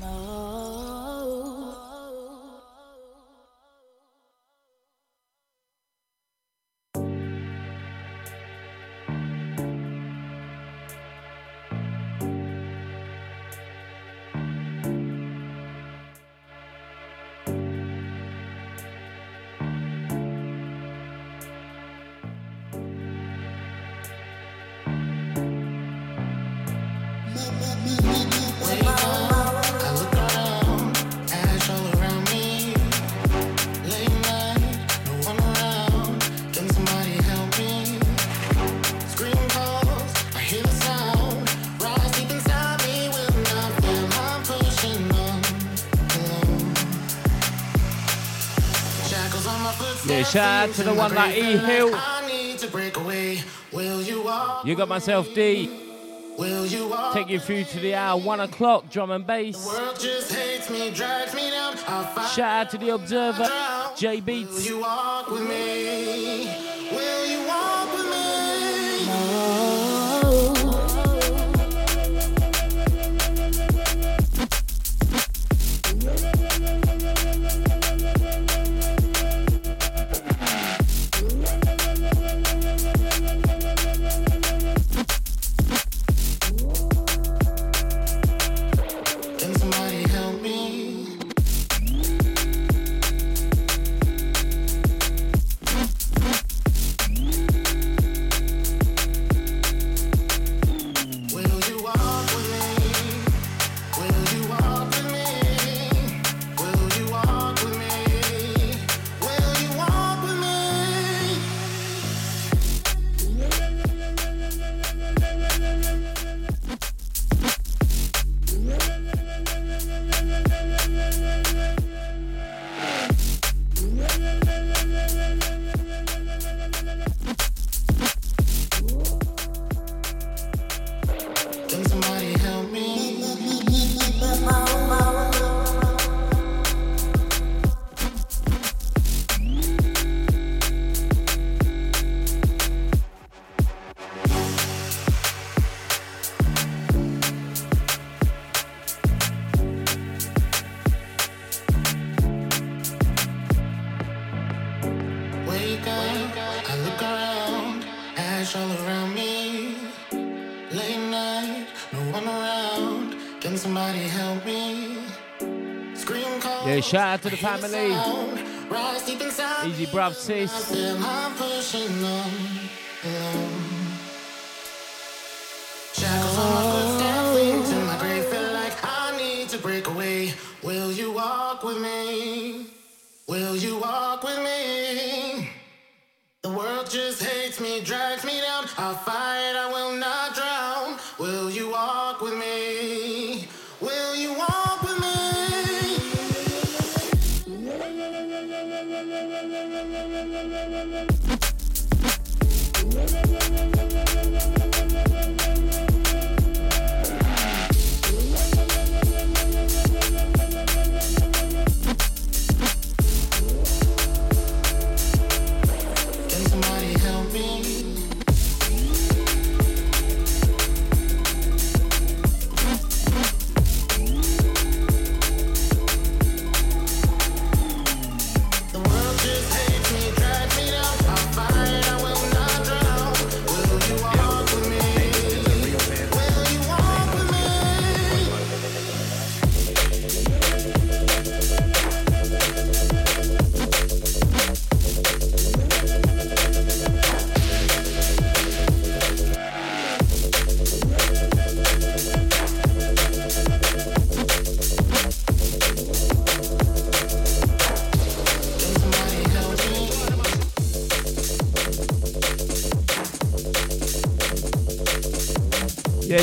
Love. Shout out to the one that E Hill. You got myself D. Take you through to the hour, one o'clock, drum and bass. Shout out to the Observer, J Beats. Shout out to the family. Easy, bruv, sis. Will you walk with me? Will you walk with me? The world just hates me, drags me down. I'll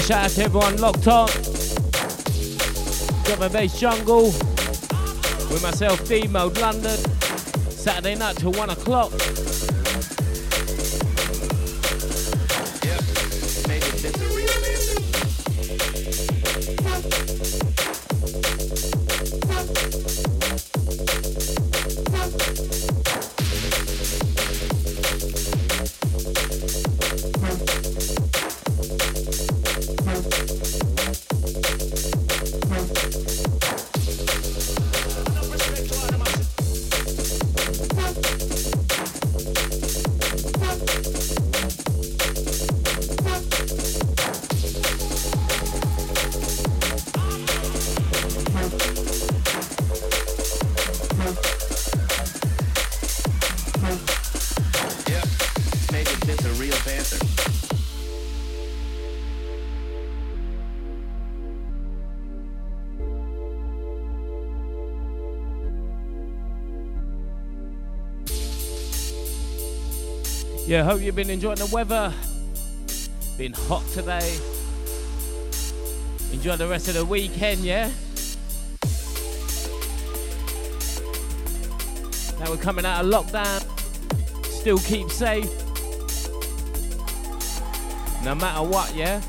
shout out to everyone locked on. Got my bass jungle. With myself, D Mode London. Saturday night till one o'clock. Hope you've been enjoying the weather. Been hot today. Enjoy the rest of the weekend, yeah? Now we're coming out of lockdown. Still keep safe. No matter what, yeah?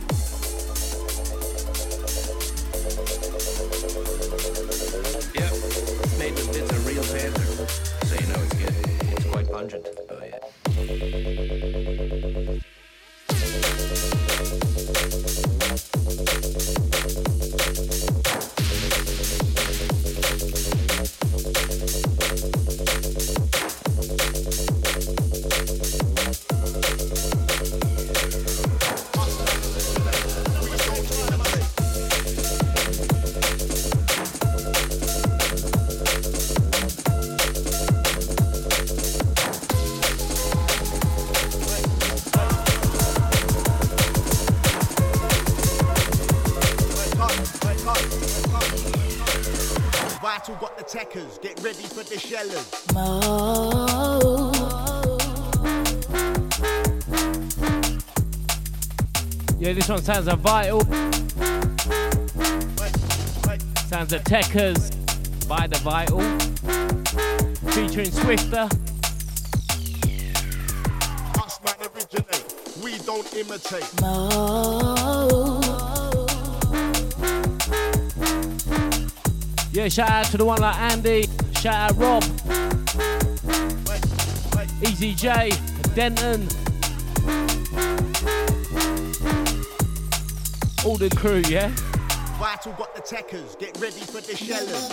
Yeah, sounds are vital. Sounds a Techers by the Vital. Featuring Swifter. Us man originate, we don't imitate. Yeah, shout out to the one like Andy. Shout out Rob. Easy J. Denton. The crew, yeah? Vital got the techers, get ready for the shellers.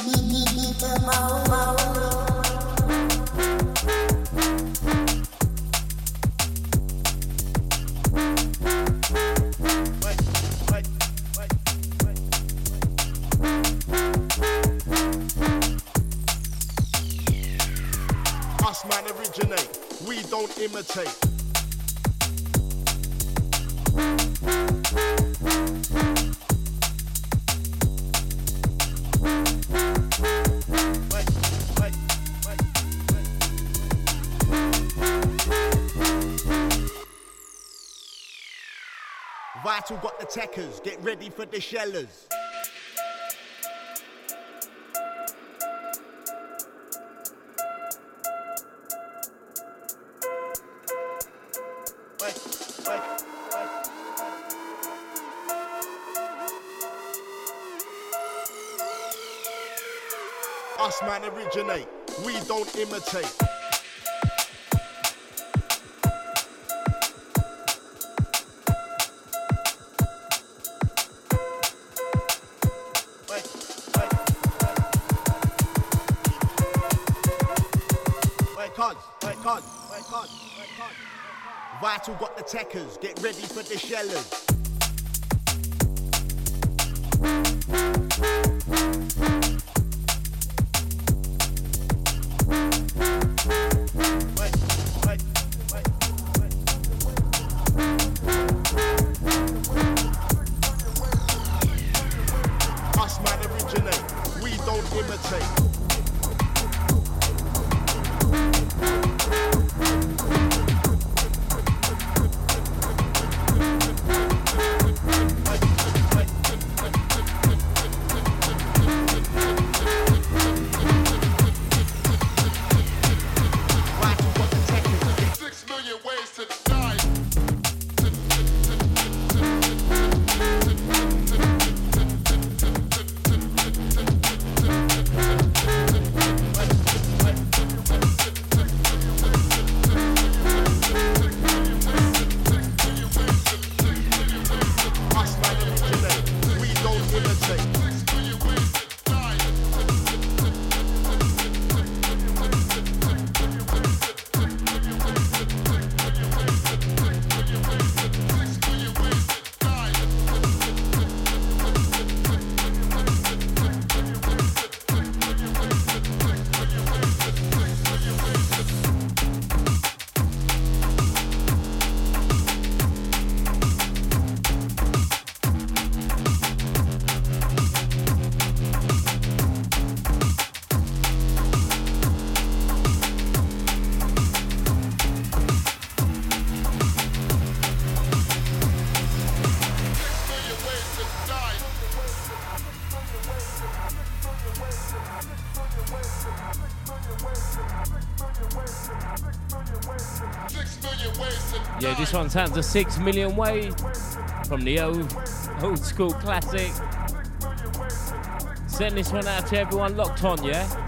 For the shellers. Us man originate, we don't imitate. Vital got the techers, get ready for the shellers. This one sounds a six million ways from the old old school classic. Send this one out to everyone locked on, yeah?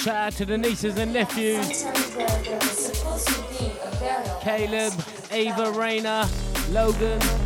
Shout out to the nieces and nephews. Caleb, Ava, Rayner, Logan.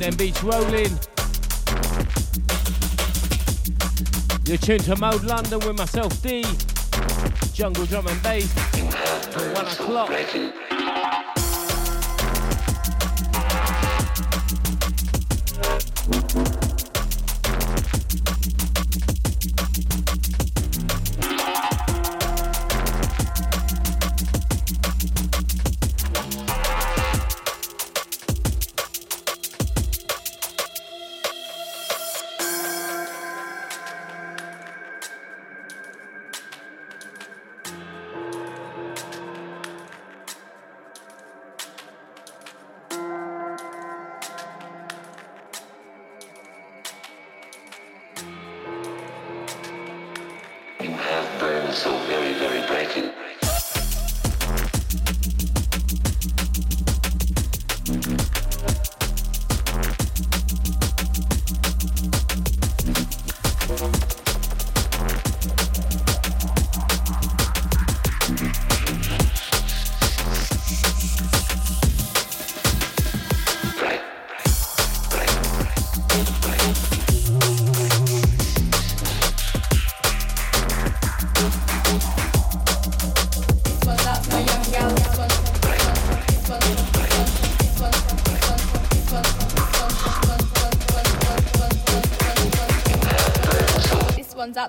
Gonna them beats rolling. You're tuned to Mode London with myself D. Jungle drum and bass. Till one o'clock.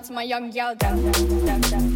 Out to my young gal. Down, down, down,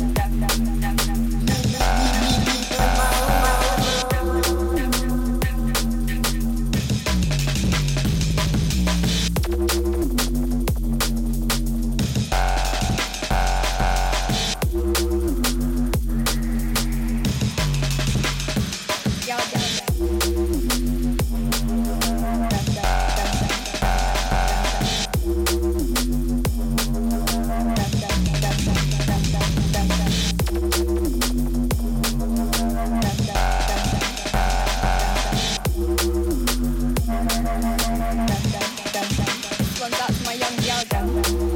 down. out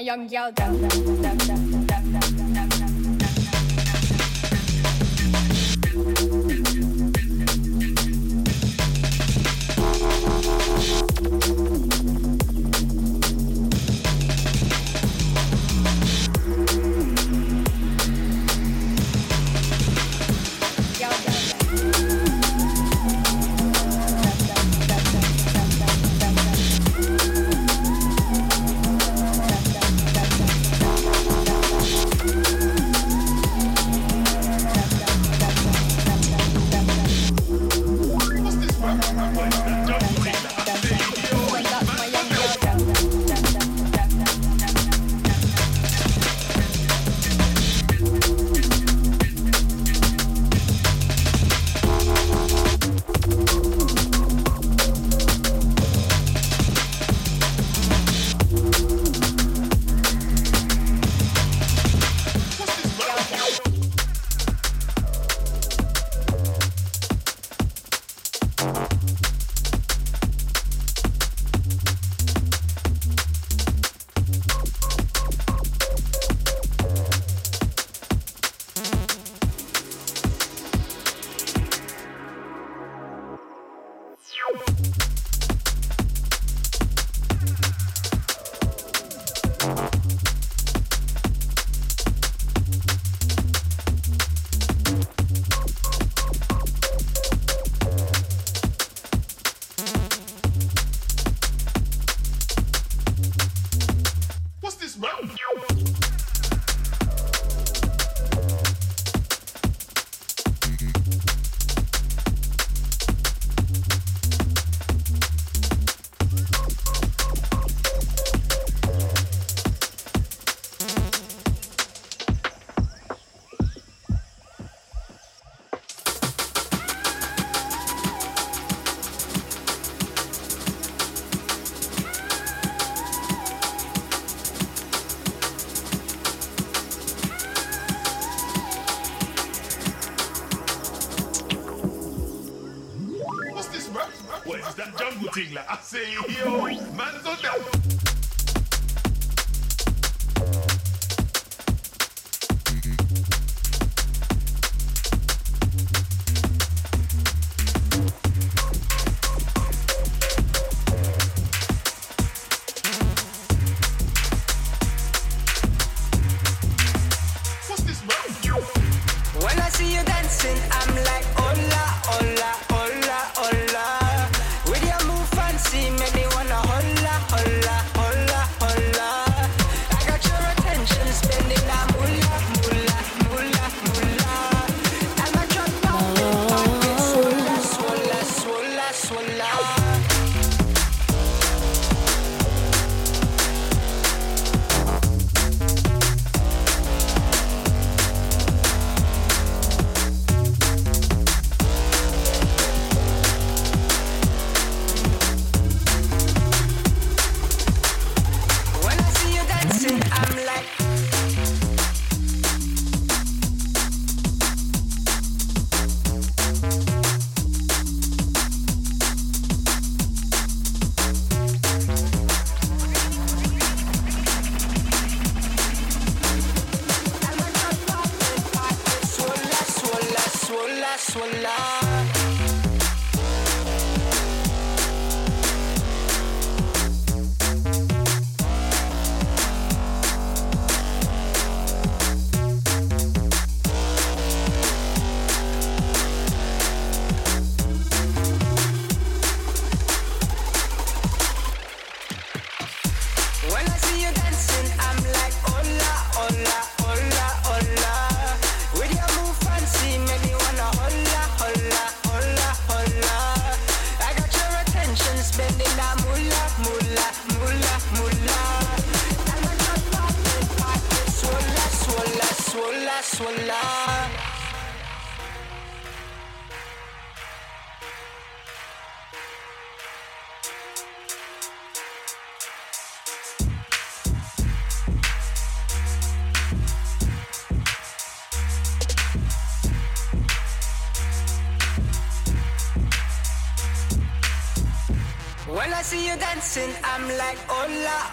young down, down, down. so alive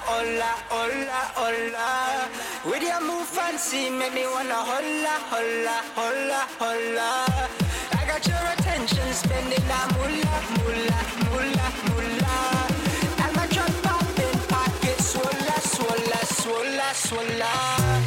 hola, hola, hola. With your move fancy, make me wanna hola, hola, hola, hola. I got your attention, spending that moolah, moolah, moolah, moolah. And my trunk popping, pockets swolla, swolla, swolla, swolla.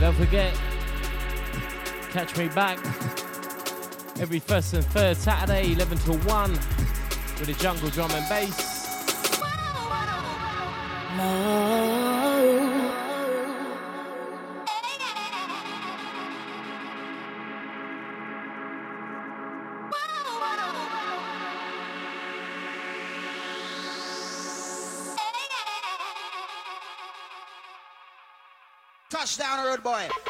Don't forget, catch me back every first and third Saturday, 11 till 1, with the jungle drum and bass. Road boy.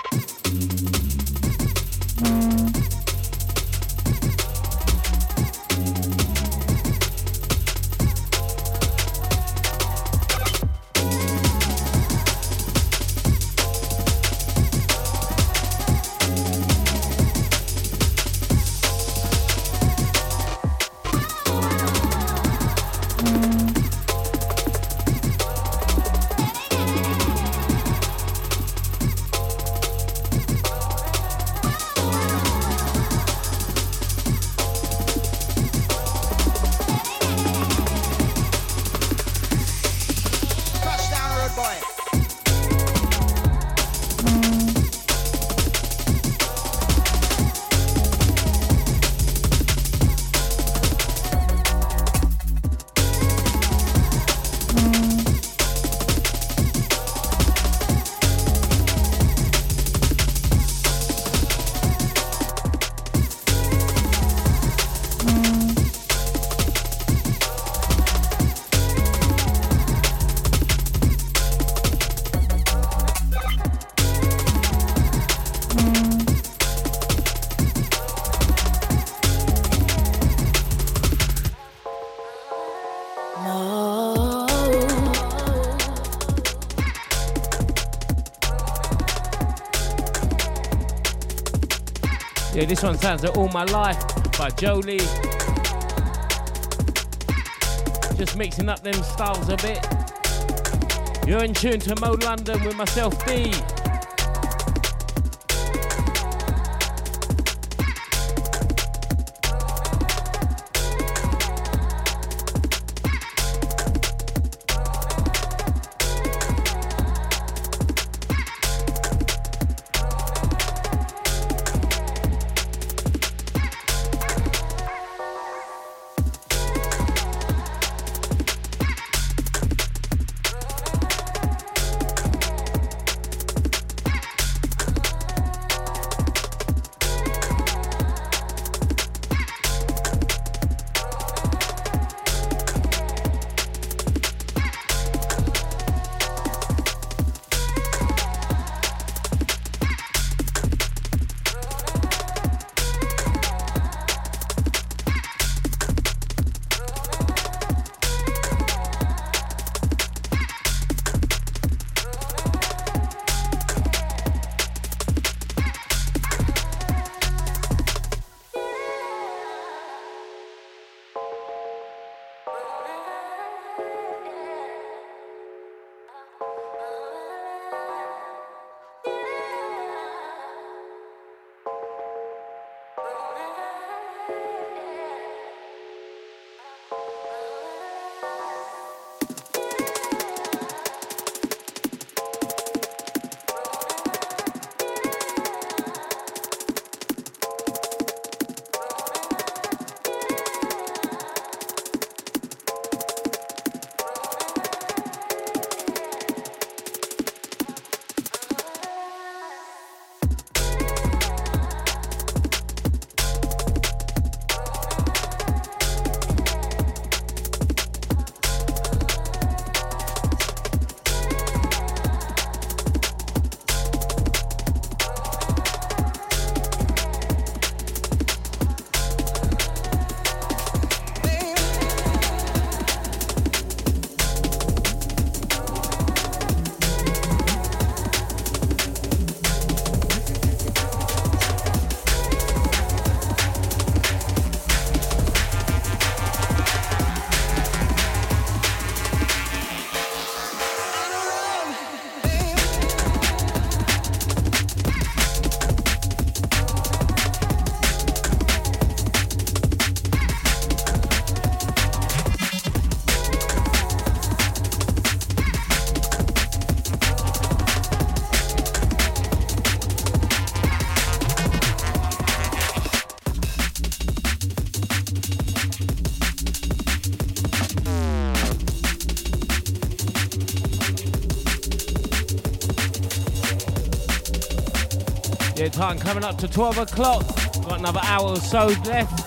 This one sounds like All My Life by Jolie. Just mixing up them styles a bit. You're in tune to Mo London with myself, D. time coming up to 12 o'clock. Got another hour or so left.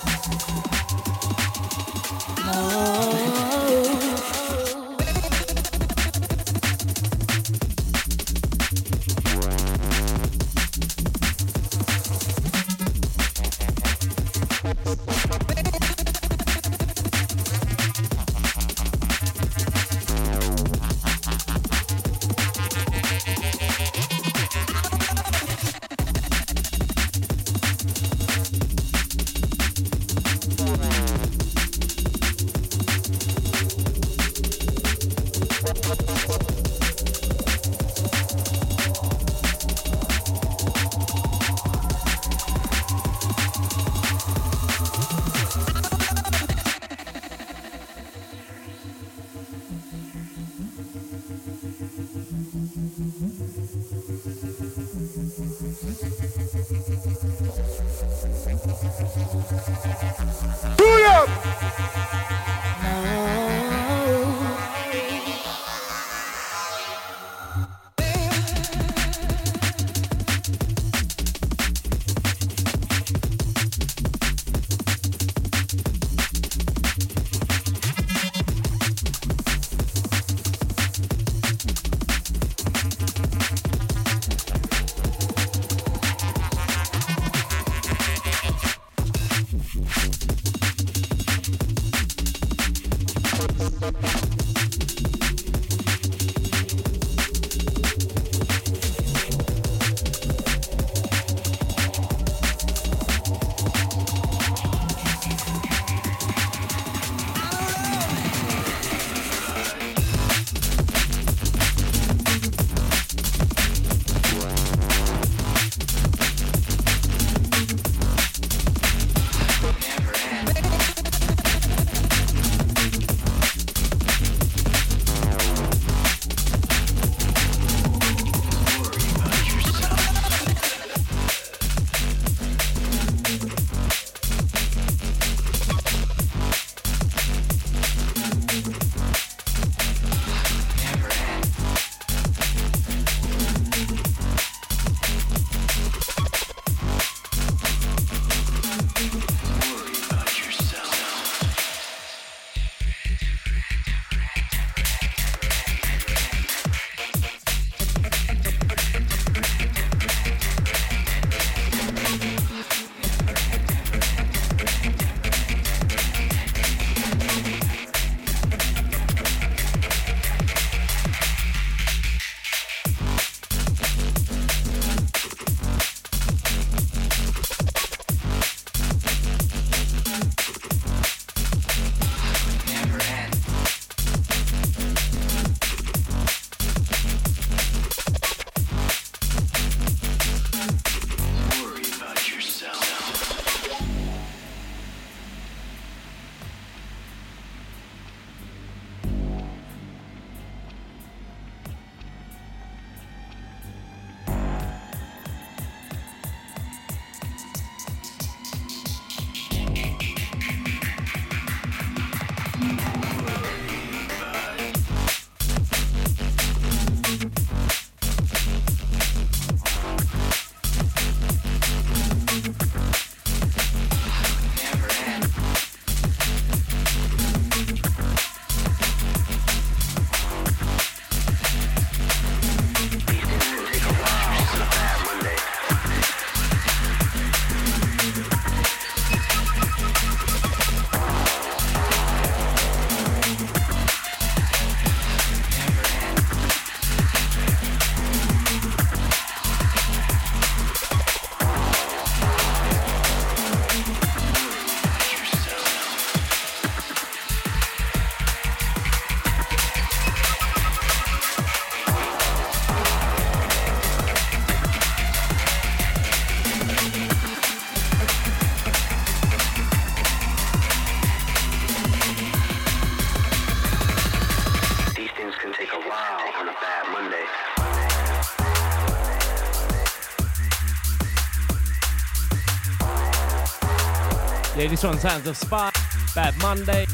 This one sounds of Spy, Bad Monday.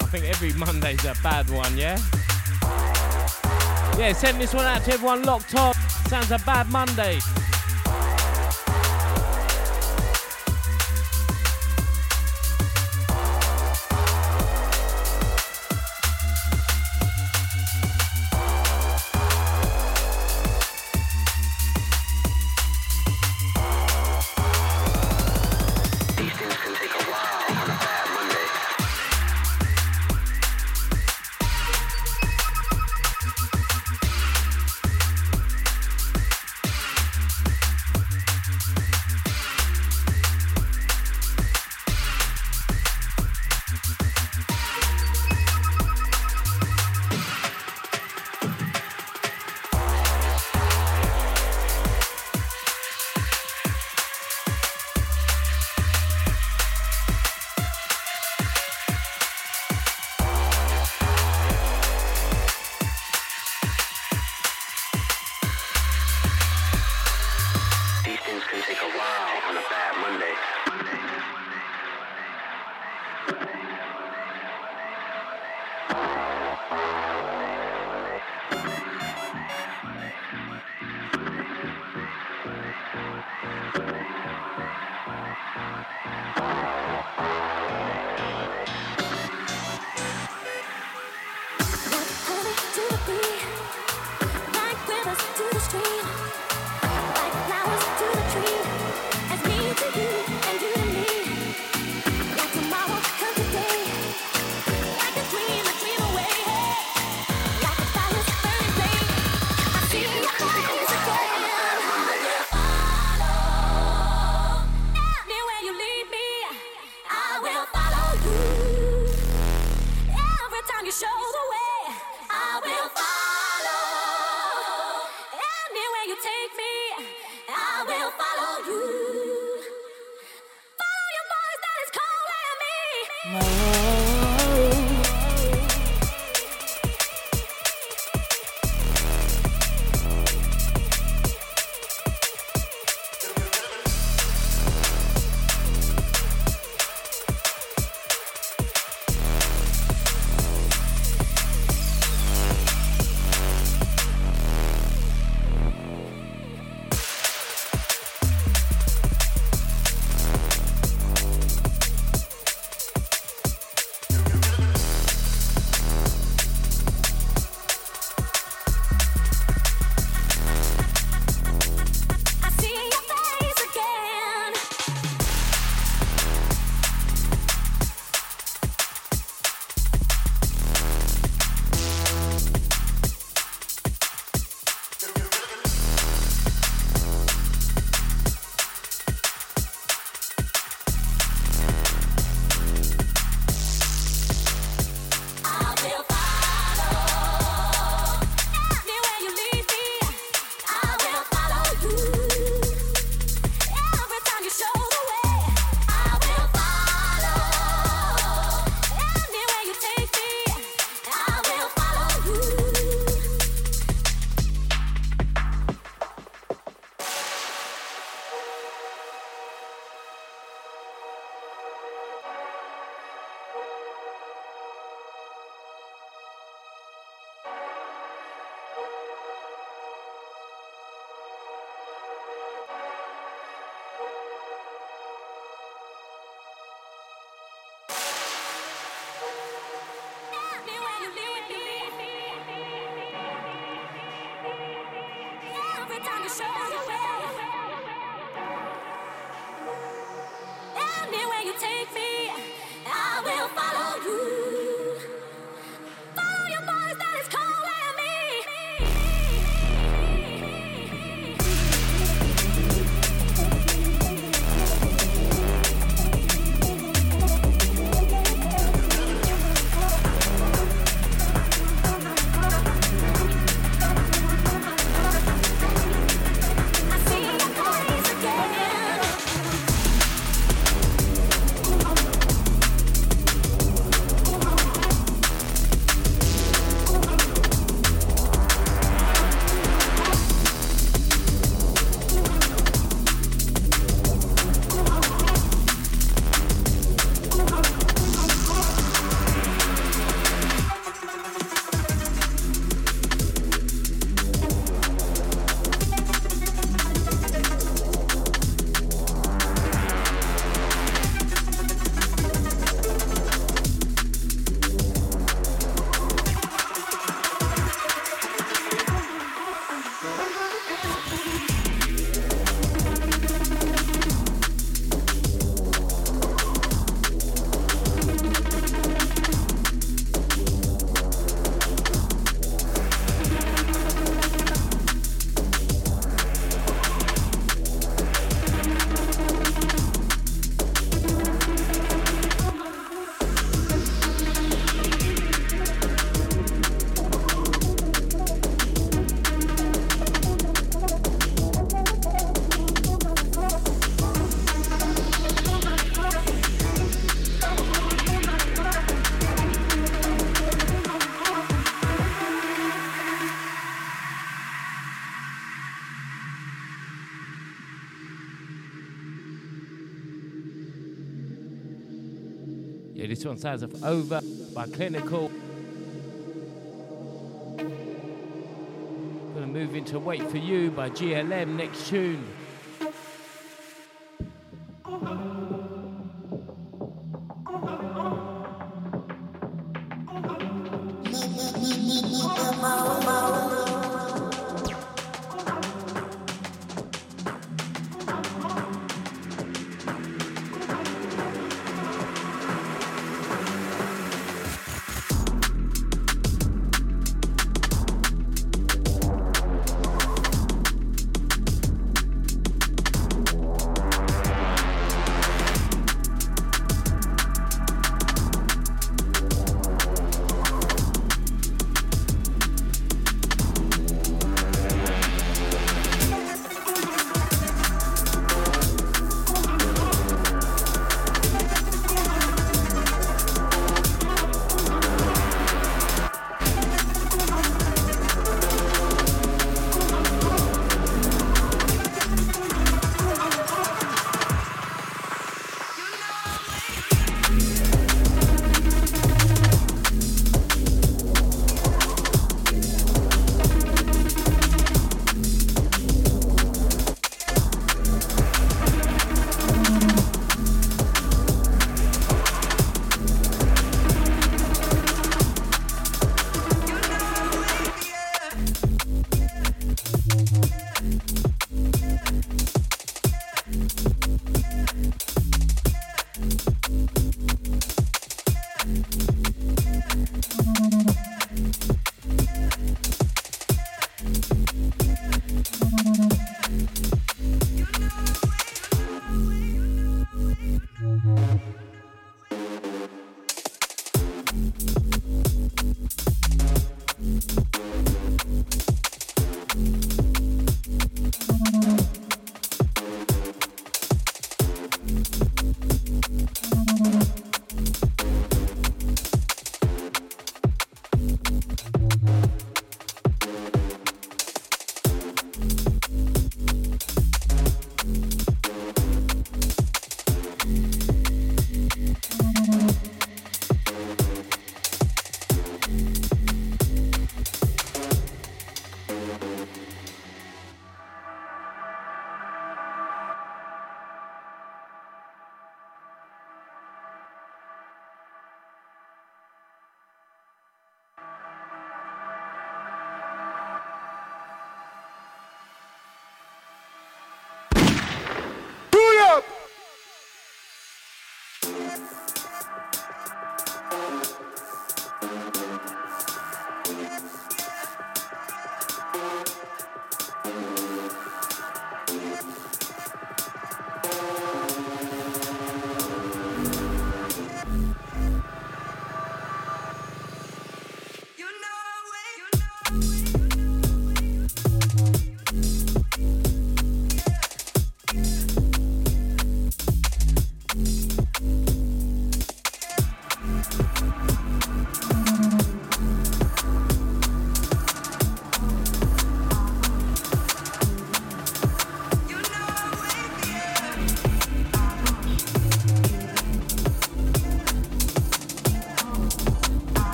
I think every Monday's a bad one, yeah? Yeah, send this one out to everyone locked on. Sounds a bad Monday. On sounds of Over by Clinical. Gonna move into Wait For You by GLM next tune.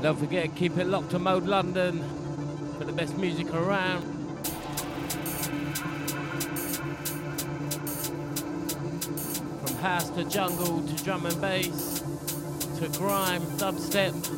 Don't forget, to keep it locked to Mode London for the best music around. From house to jungle to drum and bass to grime, dubstep.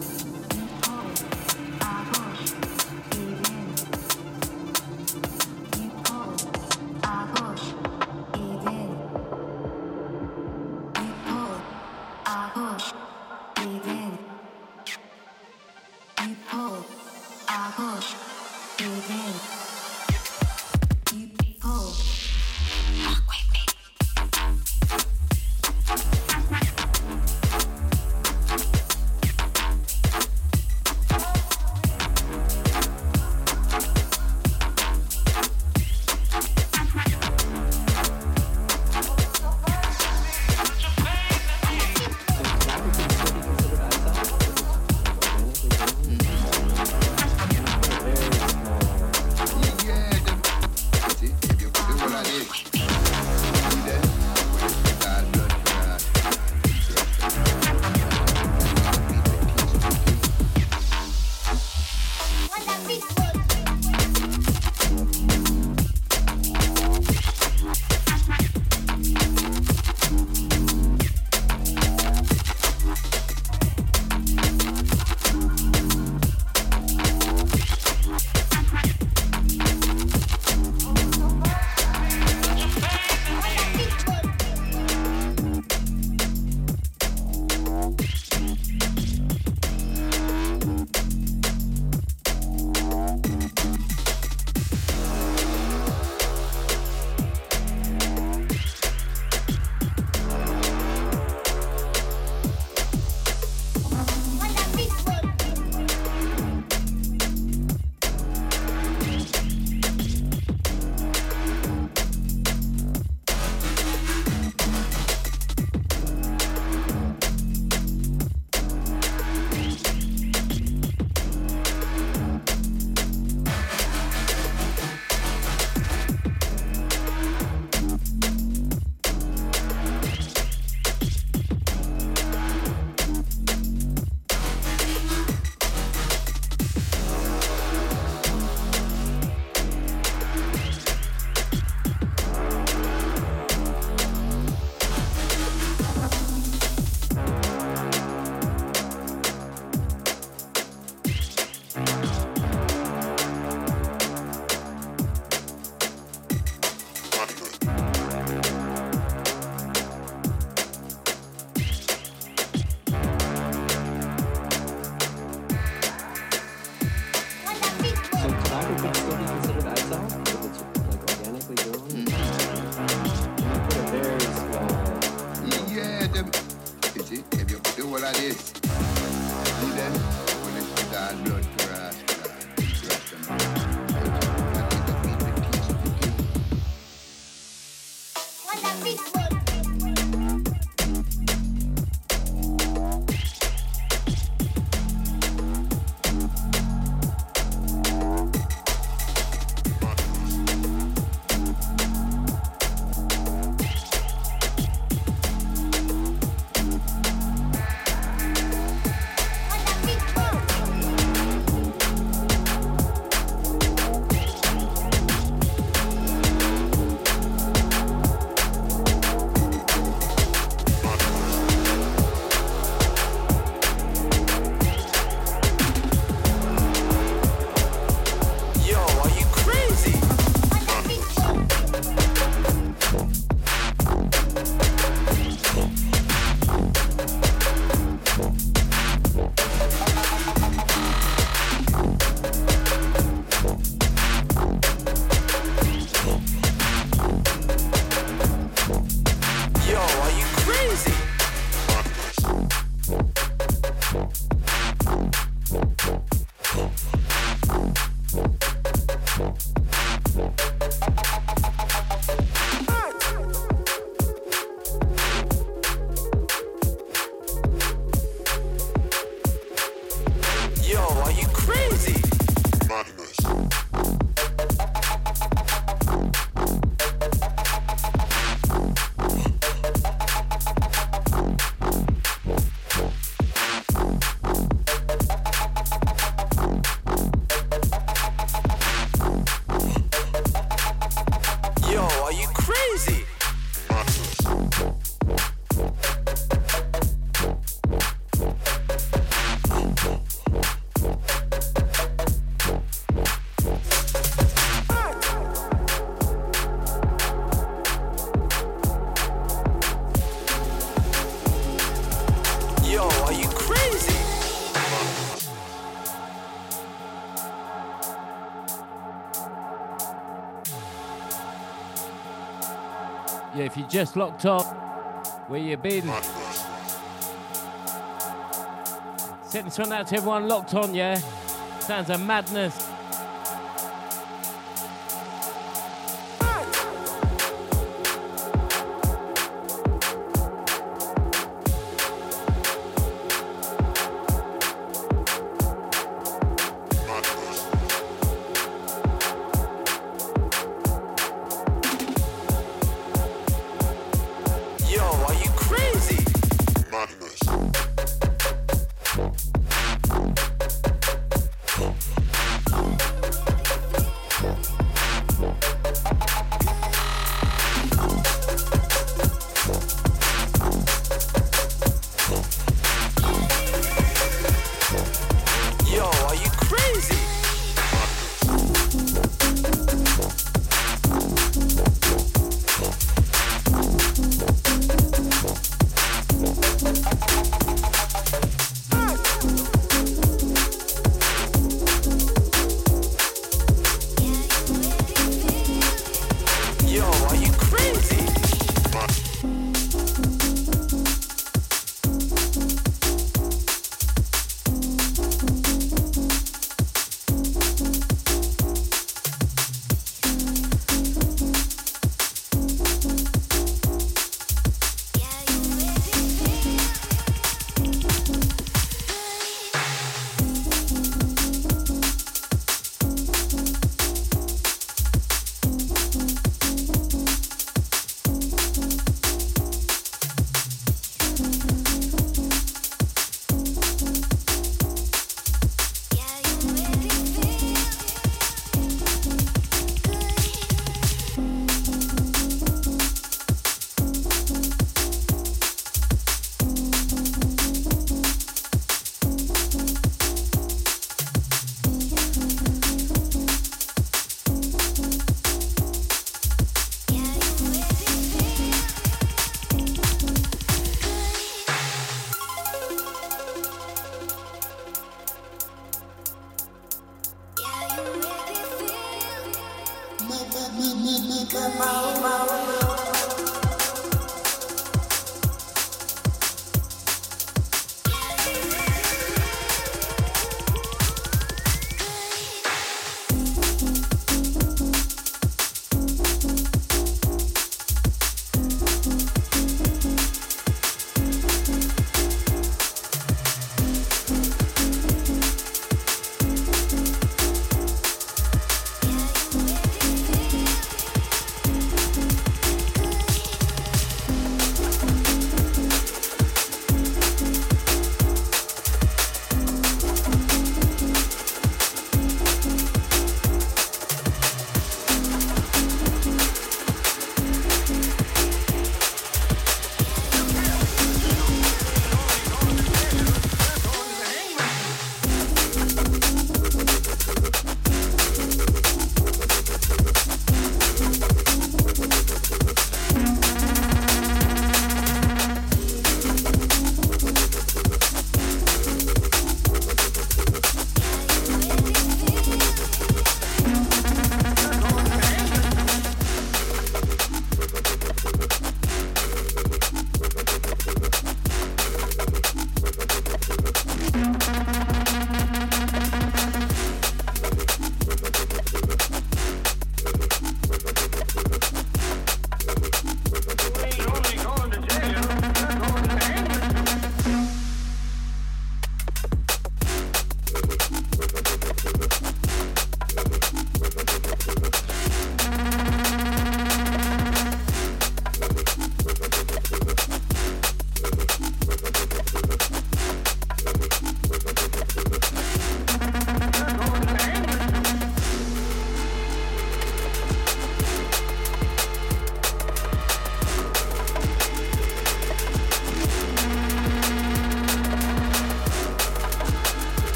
Just locked on, where you been? Send this one out to everyone locked on, yeah? Sounds a madness.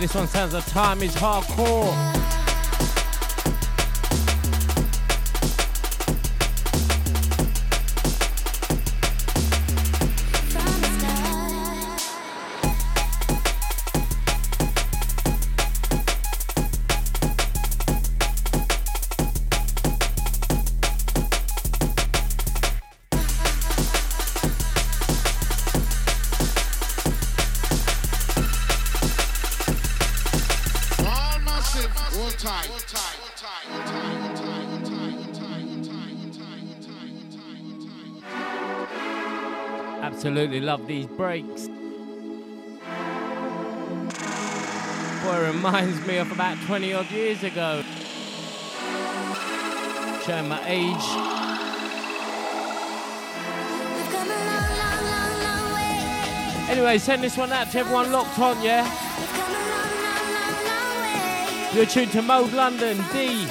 This one sounds like time is hardcore. Absolutely love these breaks. Boy, it reminds me of about 20 odd years ago. Showing my age. Anyway, send this one out to everyone locked on, yeah? You're tuned to Mode London, D.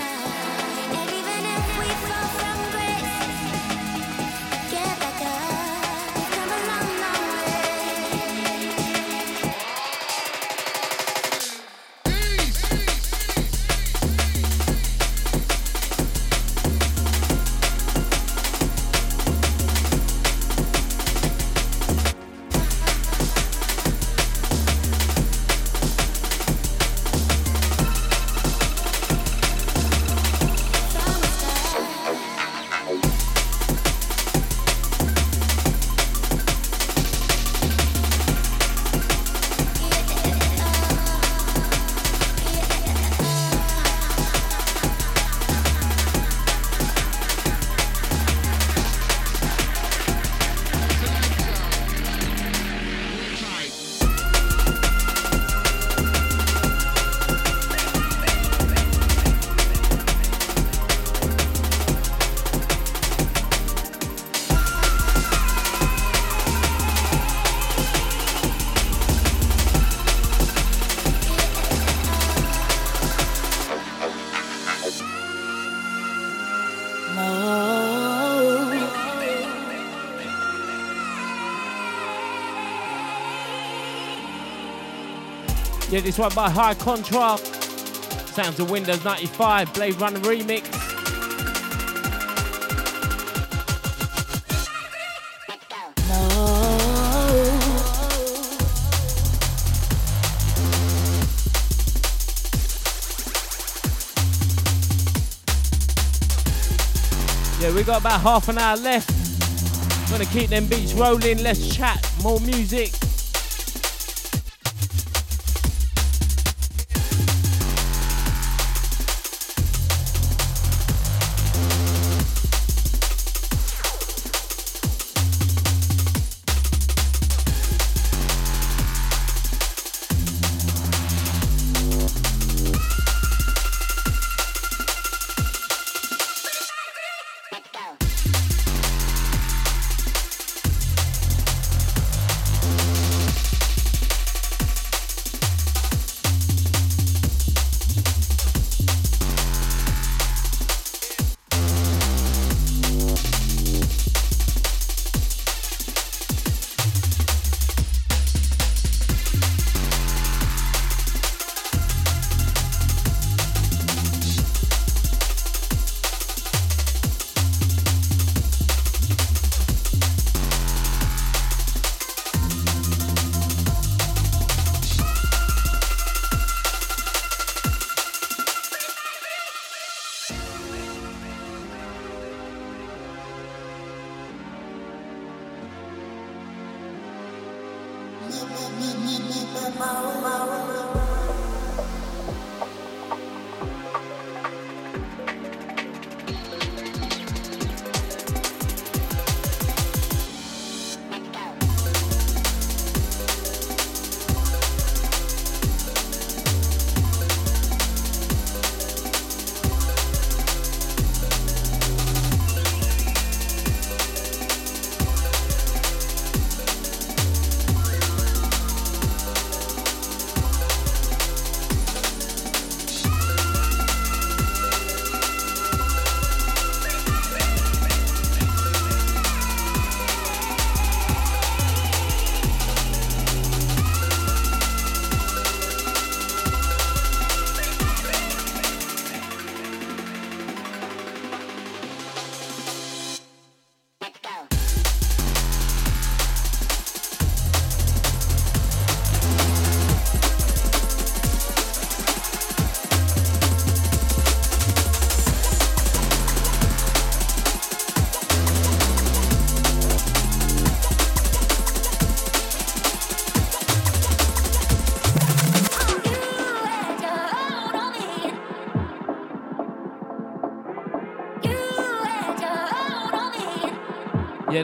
Yeah, this one by High Contrast. Sounds of Windows 95, Blade Runner remix. Yeah, we got about half an hour left. Gonna keep them beats rolling. Let's chat. More music.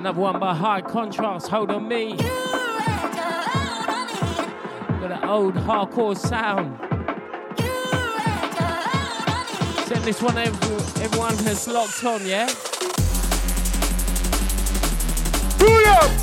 Another one by High Contrast, Hold on Me. Got an old hardcore sound. Send this one every, everyone has locked on, yeah? Booyah!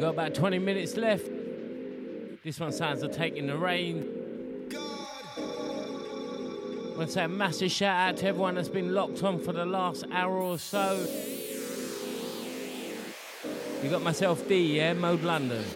Got about 20 minutes left. This one sounds like taking the rain. I want to say a massive shout out to everyone that's been locked on for the last hour or so. You got myself D, yeah, Mode London.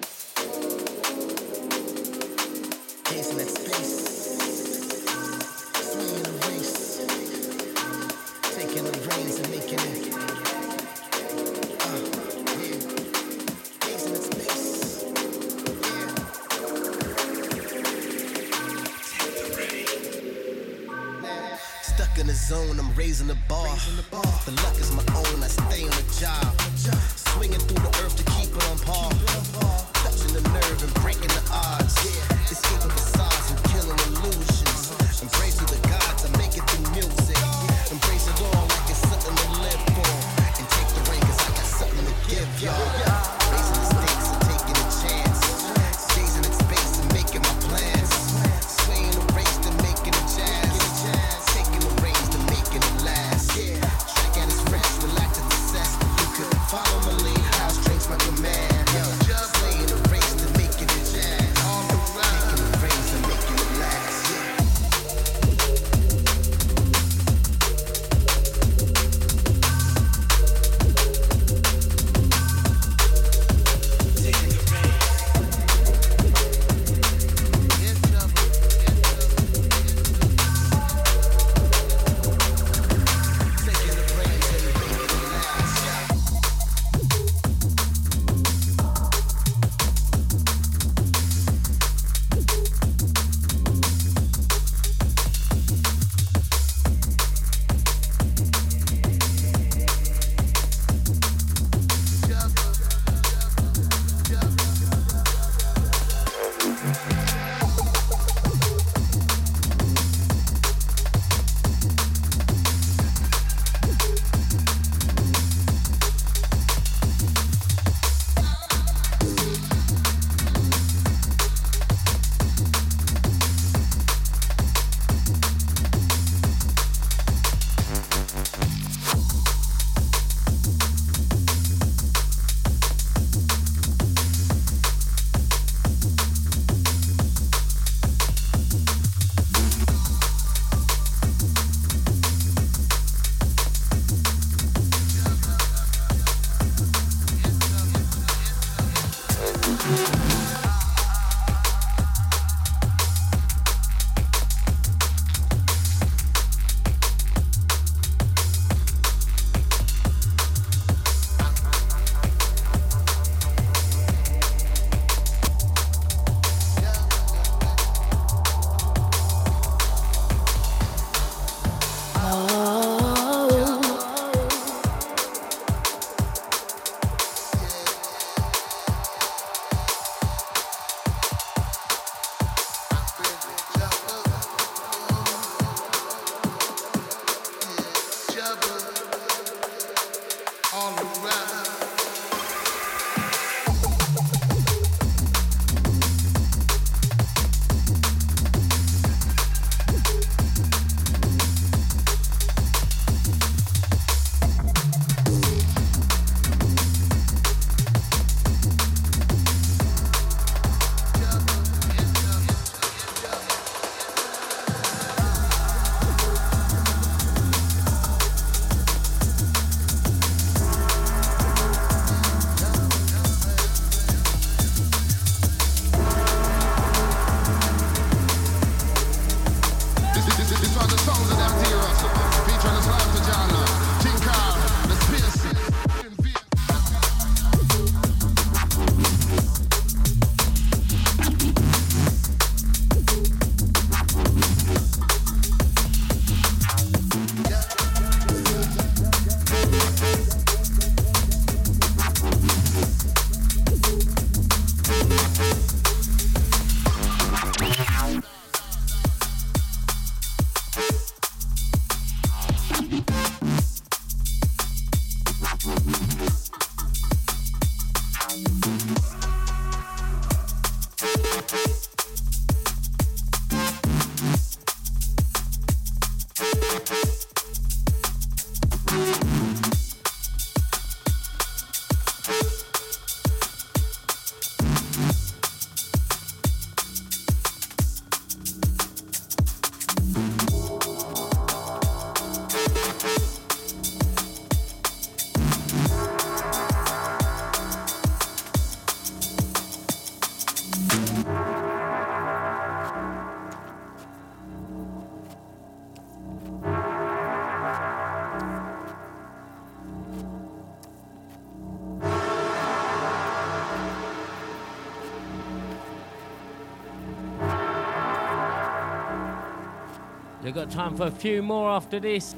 We've got time for a few more after this.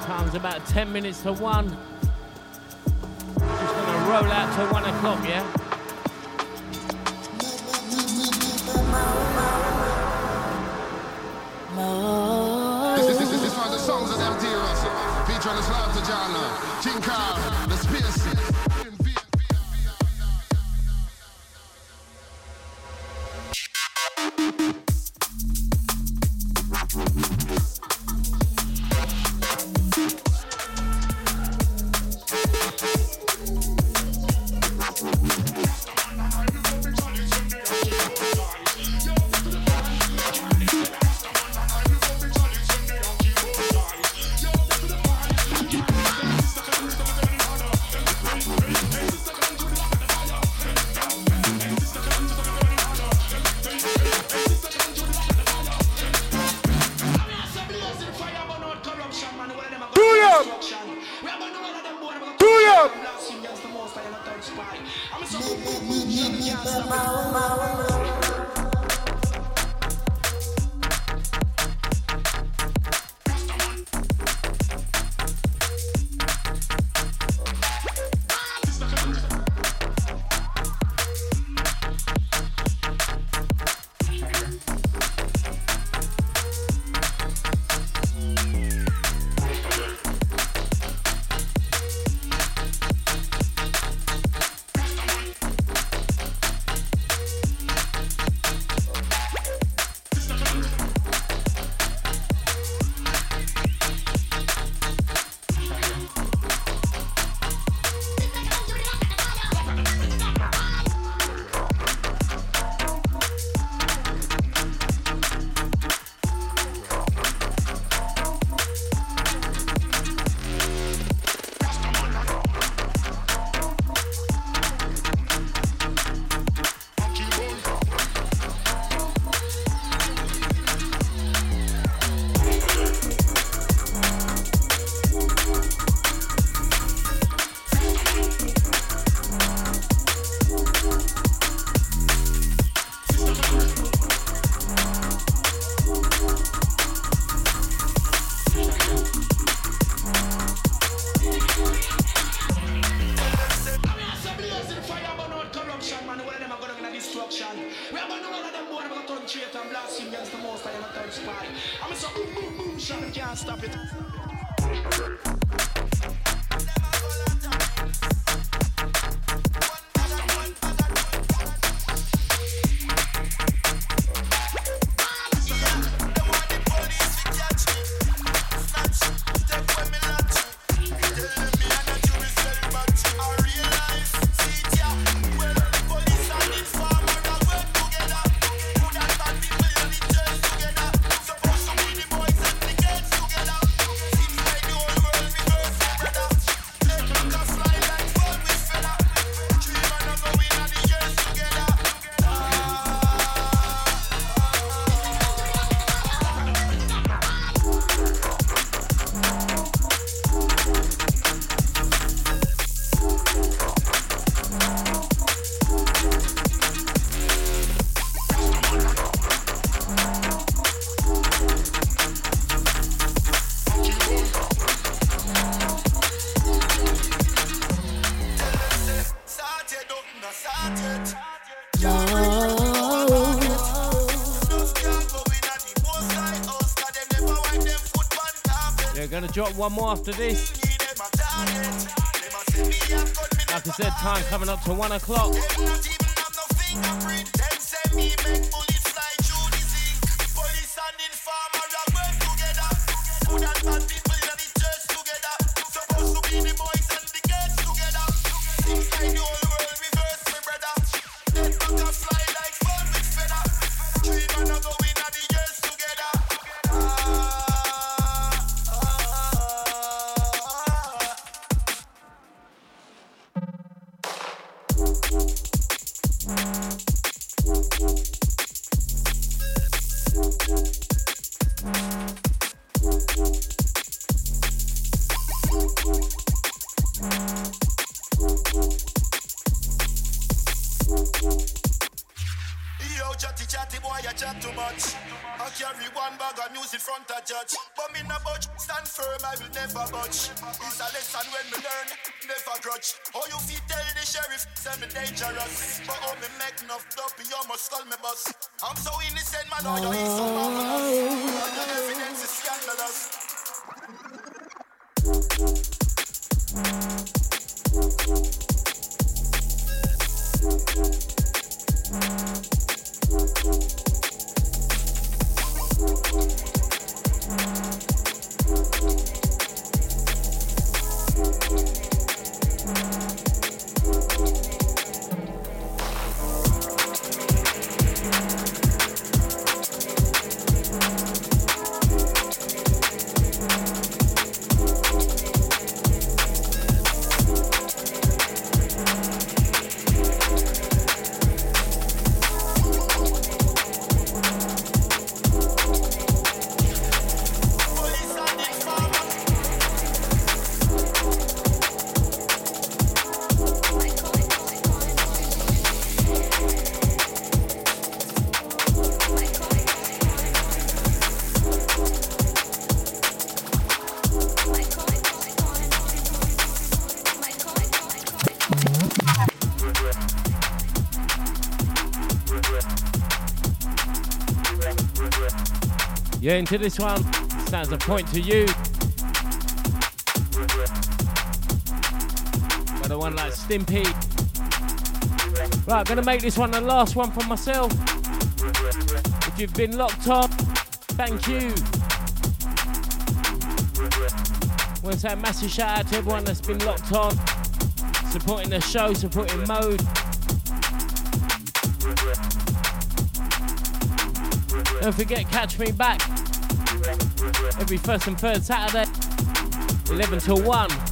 Time's about 10 minutes to 1. Just gonna roll out to 1 o'clock, yeah? Drop one more after this. Like I said, time coming up to one o'clock. Into this one. Stands a point to you. Got a one like Stimpy. Right, I'm gonna make this one the last one for myself. If you've been locked on, thank you. Want to say a massive shout out to everyone that's been locked on, supporting the show, supporting mode. Don't forget, catch me back every first and third Saturday, 11 till 1.